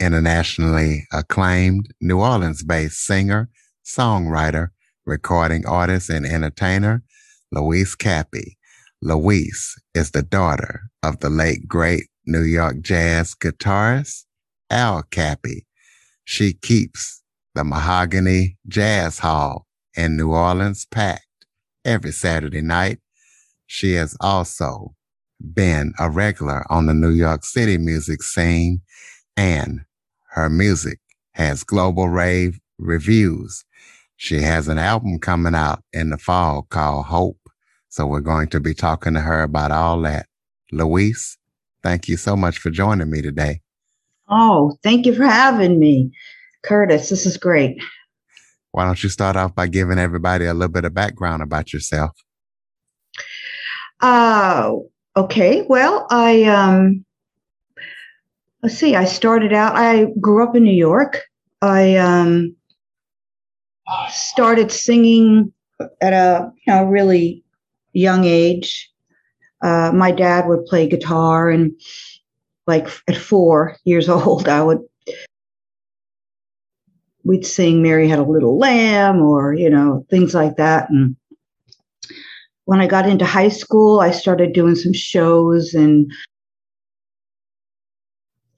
internationally acclaimed New Orleans based singer, songwriter, recording artist, and entertainer, Louise Cappi. Louise is the daughter of the late great New York jazz guitarist, Al Cappi. She keeps the Mahogany Jazz Hall in New Orleans packed every Saturday night. She has also been a regular on the New York City music scene, and her music has global rave reviews. She has an album coming out in the fall called Hope. So we're going to be talking to her about all that. Louise, thank you so much for joining me today. Oh, thank you for having me, Curtis. This is great. Why don't you start off by giving everybody a little bit of background about yourself? Uh, Okay, well, I um, let's see. I started out. I grew up in New York. I um, started singing at a you know really young age. Uh, my dad would play guitar, and like at four years old, I would we'd sing "Mary Had a Little Lamb" or you know things like that, and when I got into high school, I started doing some shows, and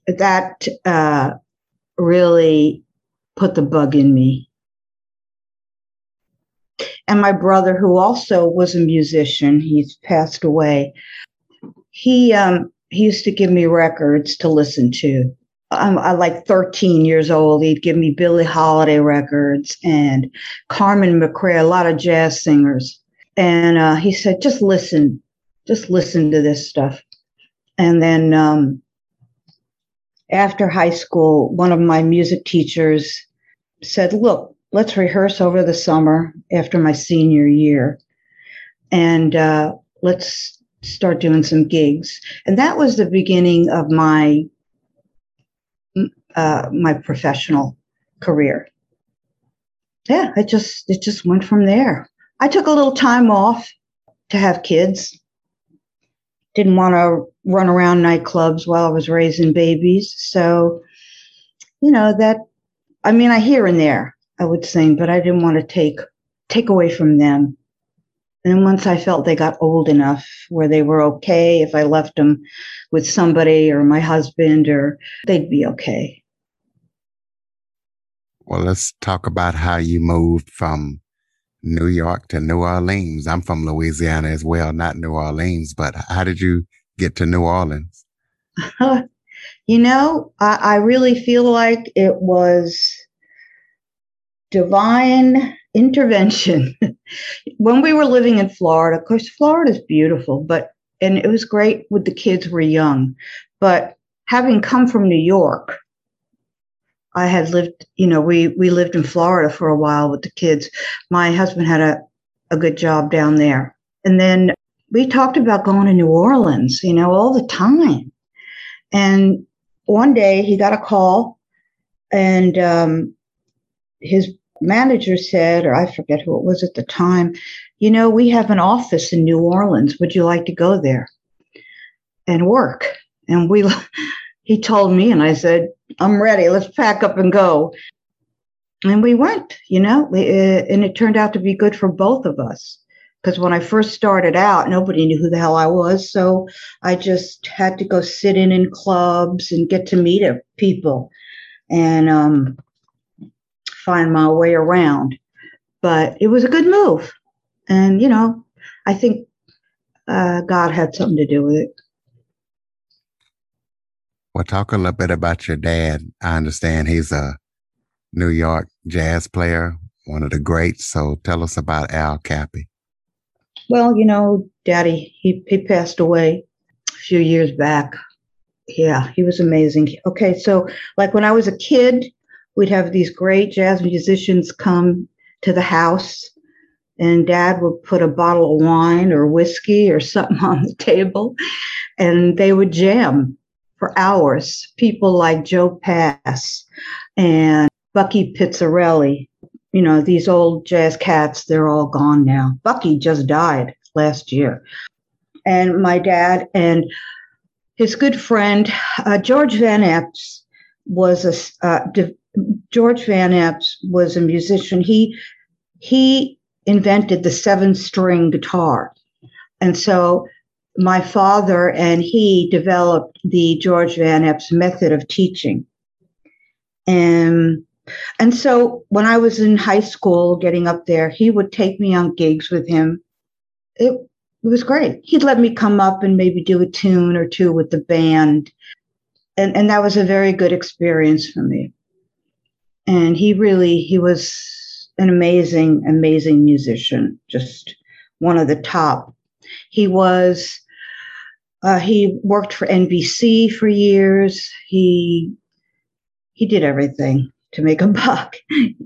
that uh, really put the bug in me. And my brother, who also was a musician, he's passed away. He um, he used to give me records to listen to. I'm, I'm like 13 years old. He'd give me Billie Holiday records and Carmen McRae, a lot of jazz singers and uh, he said, just listen, just listen to this stuff. And then um, after high school, one of my music teachers said, look, let's rehearse over the summer after my senior year. And uh, let's start doing some gigs. And that was the beginning of my uh, my professional career. Yeah, it just it just went from there. I took a little time off to have kids. Didn't want to run around nightclubs while I was raising babies. So, you know, that, I mean, I here and there I would sing, but I didn't want to take, take away from them. And once I felt they got old enough where they were okay, if I left them with somebody or my husband, or they'd be okay. Well, let's talk about how you moved from New York to New Orleans. I'm from Louisiana as well, not New Orleans, but how did you get to New Orleans? you know, I, I really feel like it was divine intervention. when we were living in Florida, of course, Florida is beautiful, but and it was great when the kids were young. But having come from New York, I had lived, you know, we we lived in Florida for a while with the kids. My husband had a, a good job down there. And then we talked about going to New Orleans, you know, all the time. And one day he got a call and um, his manager said, or I forget who it was at the time, you know, we have an office in New Orleans. Would you like to go there and work? And we, he told me, and I said, I'm ready. Let's pack up and go. And we went, you know, uh, and it turned out to be good for both of us. Because when I first started out, nobody knew who the hell I was. So I just had to go sit in in clubs and get to meet people and um, find my way around. But it was a good move. And, you know, I think uh, God had something to do with it. Well, talk a little bit about your dad. I understand he's a New York jazz player, one of the greats. So tell us about Al Cappi. Well, you know, Daddy, he, he passed away a few years back. yeah, he was amazing. Okay, so like when I was a kid, we'd have these great jazz musicians come to the house, and dad would put a bottle of wine or whiskey or something on the table, and they would jam for hours. People like Joe Pass and Bucky Pizzarelli, you know, these old jazz cats, they're all gone now. Bucky just died last year. And my dad and his good friend, uh, George Van Eps, was a uh, George Van Eps was a musician. He he invented the seven string guitar, and so my father and he developed the George Van Eps method of teaching. And and so when I was in high school getting up there, he would take me on gigs with him. It, it was great. He'd let me come up and maybe do a tune or two with the band. And and that was a very good experience for me. And he really he was an amazing, amazing musician, just one of the top. He was uh, he worked for NBC for years. He he did everything to make a buck.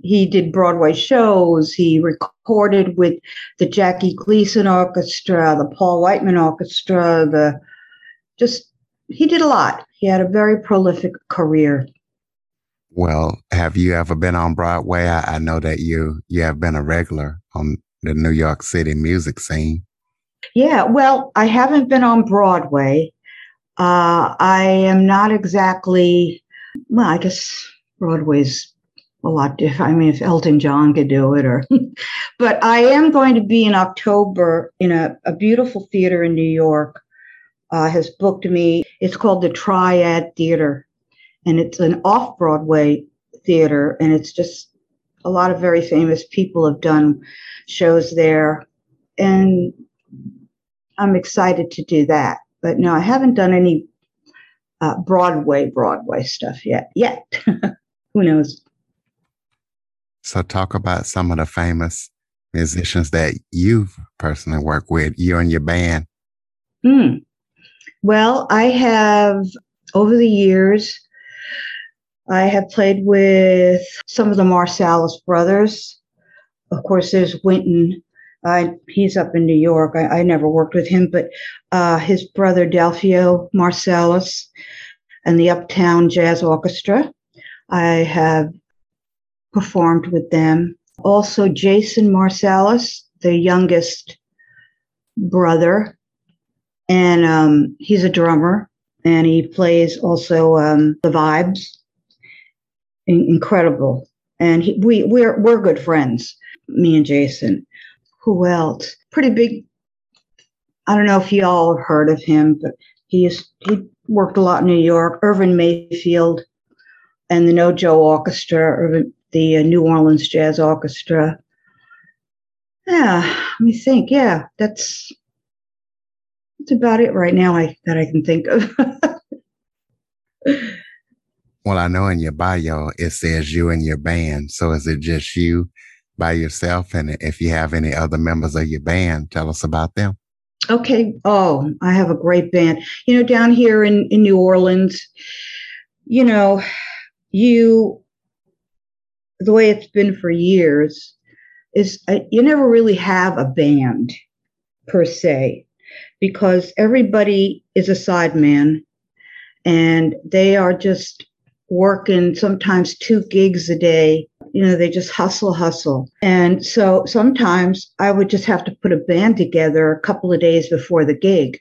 He did Broadway shows. He recorded with the Jackie Gleason Orchestra, the Paul Whiteman Orchestra. The just he did a lot. He had a very prolific career. Well, have you ever been on Broadway? I, I know that you you have been a regular on the New York City music scene. Yeah, well, I haven't been on Broadway. Uh, I am not exactly, well, I guess Broadway's a lot different. I mean, if Elton John could do it, or, but I am going to be in October in a, a beautiful theater in New York. Uh, has booked me. It's called the Triad Theater, and it's an off Broadway theater, and it's just a lot of very famous people have done shows there. And I'm excited to do that. But no, I haven't done any uh, Broadway Broadway stuff yet. Yet, who knows? So, talk about some of the famous musicians that you've personally worked with. You and your band. Hmm. Well, I have over the years. I have played with some of the Marsalis brothers. Of course, there's Wynton he's up in New York. I, I never worked with him, but uh, his brother Delfeayo Marsalis and the Uptown Jazz Orchestra. I have performed with them. Also, Jason Marsalis, the youngest brother, and um, he's a drummer and he plays also um, the vibes. In- incredible, and he, we we're we're good friends, me and Jason who else? Pretty big. I don't know if y'all have heard of him, but he is he worked a lot in New York. Irvin Mayfield and the NoJo Orchestra, or the uh, New Orleans Jazz Orchestra. Yeah, let me think. Yeah, that's that's about it right now. I that I can think of. well, I know in your bio it says you and your band. So is it just you by yourself? And if you have any other members of your band, tell us about them. Okay. Oh, I have a great band. You know, down here in, in New Orleans, you know, you, the way it's been for years, is uh, you never really have a band per se because everybody is a sideman and they are just working sometimes two gigs a day you know, they just hustle, hustle. And so sometimes I would just have to put a band together a couple of days before the gig.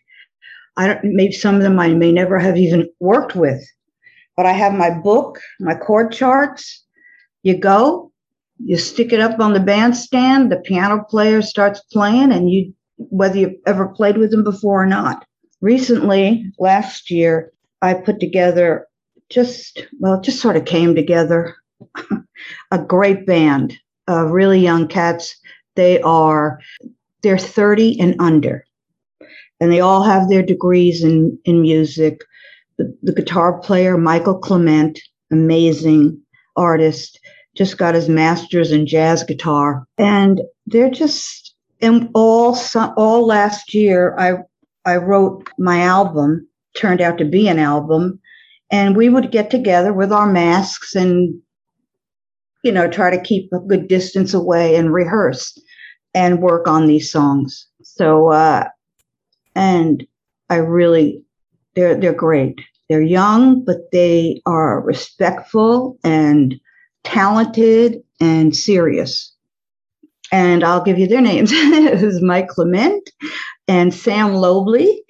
I don't, maybe some of them I may never have even worked with, but I have my book, my chord charts. You go, you stick it up on the bandstand, the piano player starts playing, and you, whether you've ever played with them before or not. Recently, last year, I put together just, well, just sort of came together a great band of really young cats. They are they're 30 and under. And they all have their degrees in, in music. The, the guitar player, Michael Clement, amazing artist, just got his master's in jazz guitar. And they're just, and all, all last year, I, I wrote my album turned out to be an album. And we would get together with our masks and, you know, try to keep a good distance away and rehearse and work on these songs. So, uh, and I really, they're they're great. They're young, but they are respectful and talented and serious. And I'll give you their names. it is Mike Clement and Sam Lobley.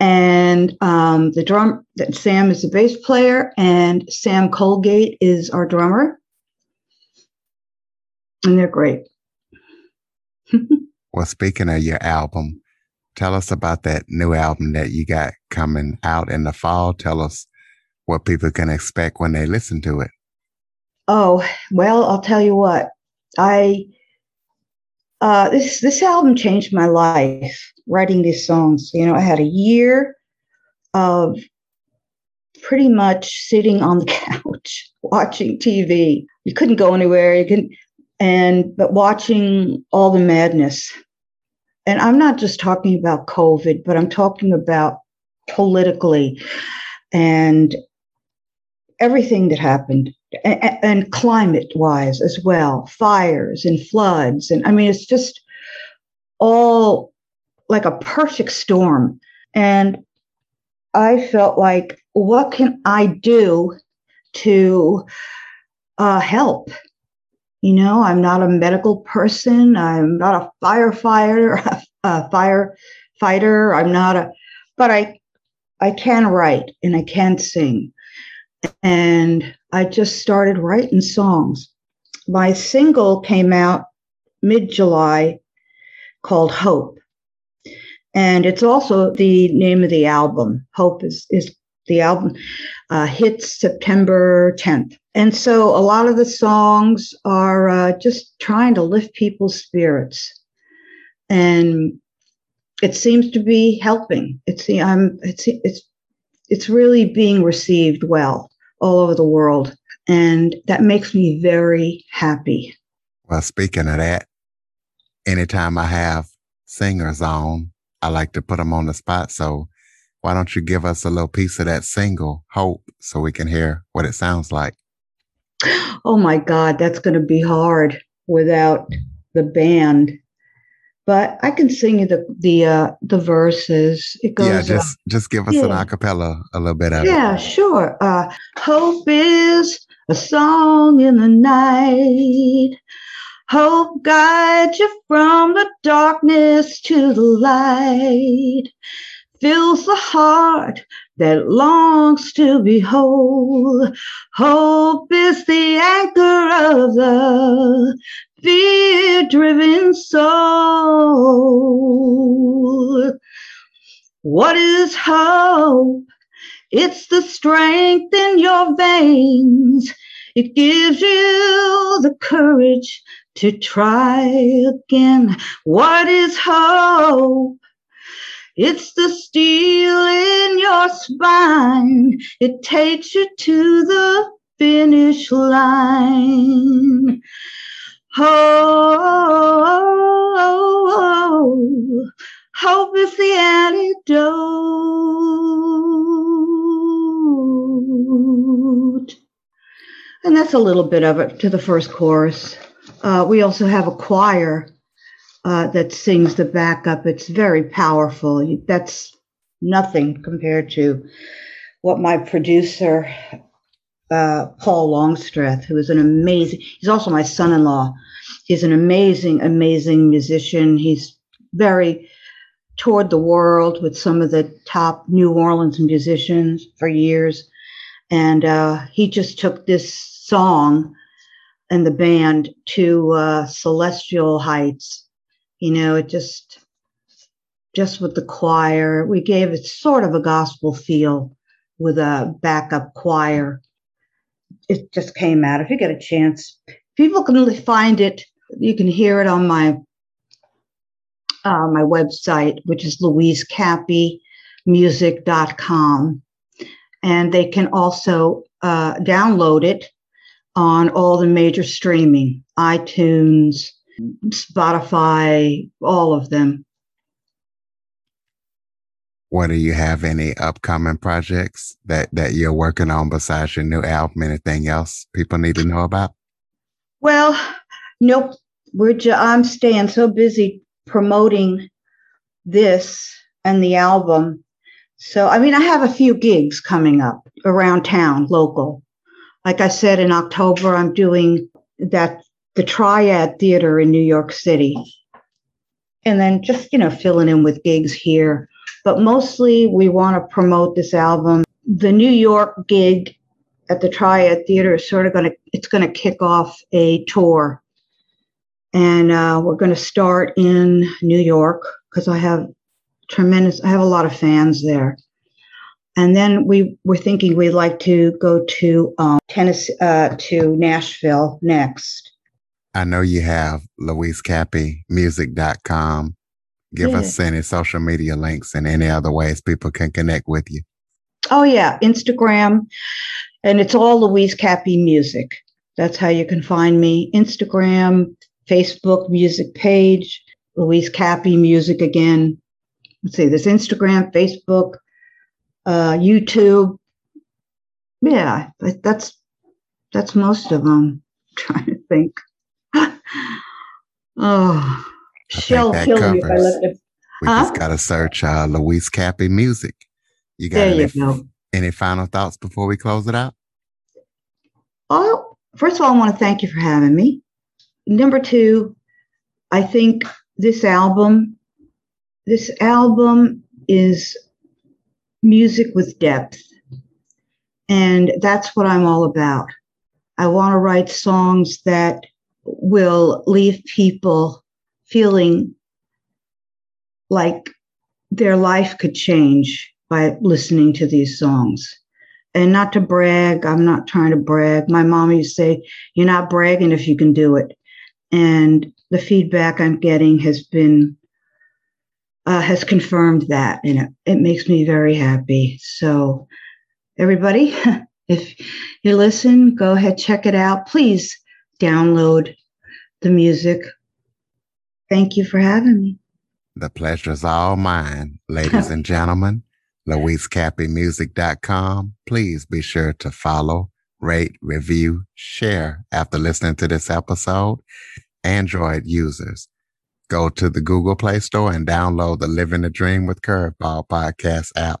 And um, the drum, Sam is the bass player, and Sam Colgate is our drummer. And they're great. well, speaking of your album, tell us about that new album that you got coming out in the fall. Tell us what people can expect when they listen to it. Oh, well, I'll tell you what. I uh, this this album changed my life. Writing these songs, you know, I had a year of pretty much sitting on the couch watching TV. You couldn't go anywhere. You can, and but watching all the madness. And I'm not just talking about COVID, but I'm talking about politically and everything that happened and, and climate wise as well fires and floods. And i mean it's just all like a perfect storm. And i felt like what can i do to uh, help you know i'm not a medical person i'm not a firefighter a firefighter i'm not a but i i can write and i can sing and I just started writing songs. My single came out mid July called Hope. And it's also the name of the album. Hope is, is the album uh, hits September 10th. And so a lot of the songs are uh, just trying to lift people's spirits. And it seems to be helping. It's I'm it's it's it's really being received well all over the world. And that makes me very happy. Well, speaking of that, anytime I have singers on, I like to put them on the spot. So why don't you give us a little piece of that single, Hope, so we can hear what it sounds like? Oh my God, that's going to be hard without the band but I can sing you the the uh, the verses. It goes. Yeah, just uh, just give us yeah. an acapella a little bit of yeah, it. Yeah, sure. Uh, Hope is a song in the night. Hope guides you from the darkness to the light. Fills the heart that longs to be whole. Hope is the anchor of the fear driven soul. What is hope? It's the strength in your veins. It gives you the courage to try again. What is hope? It's the steel in your spine. It takes you to the finish line. Oh, hope is the antidote. And that's a little bit of it to the first chorus. Uh, we also have a choir uh, that sings the backup. It's very powerful. That's nothing compared to what my producer uh, Paul Longstreth, who is an amazing, he's also my son in law. He's an amazing, amazing musician. He's very toured the world with some of the top New Orleans musicians for years. And uh, he just took this song and the band to uh, celestial heights. You know, it just, just with the choir, we gave it sort of a gospel feel with a backup choir it just came out. If you get a chance, people can find it. You can hear it on my uh, my website, which is louisecappymusic.com. And they can also uh, download it on all the major streaming, iTunes, Spotify, all of them. What do you have any upcoming projects that that you're working on besides your new album? Anything else people need to know about? Well, nope. We're ju- I'm staying so busy promoting this and the album. So, I mean, I have a few gigs coming up around town, local. Like I said, in October, I'm doing that the Triad Theater in New York City. And then just, you know, filling in with gigs here. But mostly we want to promote this album. The New York gig at the Triad Theater is sort of going to, it's going to kick off a tour. And uh, we're going to start in New York because I have tremendous, I have a lot of fans there. And then we were thinking we'd like to go to um, Tennessee, uh, to Nashville next. I know you have LouiseCappyMusic.com. Give Yeah. us any social media links and any other ways people can connect with you. Oh yeah, Instagram, and it's all Louise Cappy Music. That's how you can find me. Instagram, Facebook music page, Louise Cappy Music again. Let's see, there's Instagram, Facebook, uh, YouTube. Yeah, that's that's most of them. trying to think. Oh, think shell kill me if I covers- left it. We Huh? just got to search uh, Louise Cappy Music. You got There any, you go. any final thoughts before we close it out? Well, first of all, I want to thank you for having me. Number two, I think this album, this album is music with depth. And that's what I'm all about. I want to write songs that will leave people feeling like their life could change by listening to these songs and not to brag. I'm not trying to brag. My mom used to say, You're not bragging if you can do it. And the feedback I'm getting has been, uh, has confirmed that. And it, it makes me very happy. So, everybody, if you listen, go ahead, check it out. Please download the music. Thank you for having me. The pleasure is all mine, ladies and gentlemen. LouiseCappyMusic.com. Please be sure to follow, rate, review, share after listening to this episode. Android users, go to the Google Play Store and download the Living the Dream with Curveball podcast app.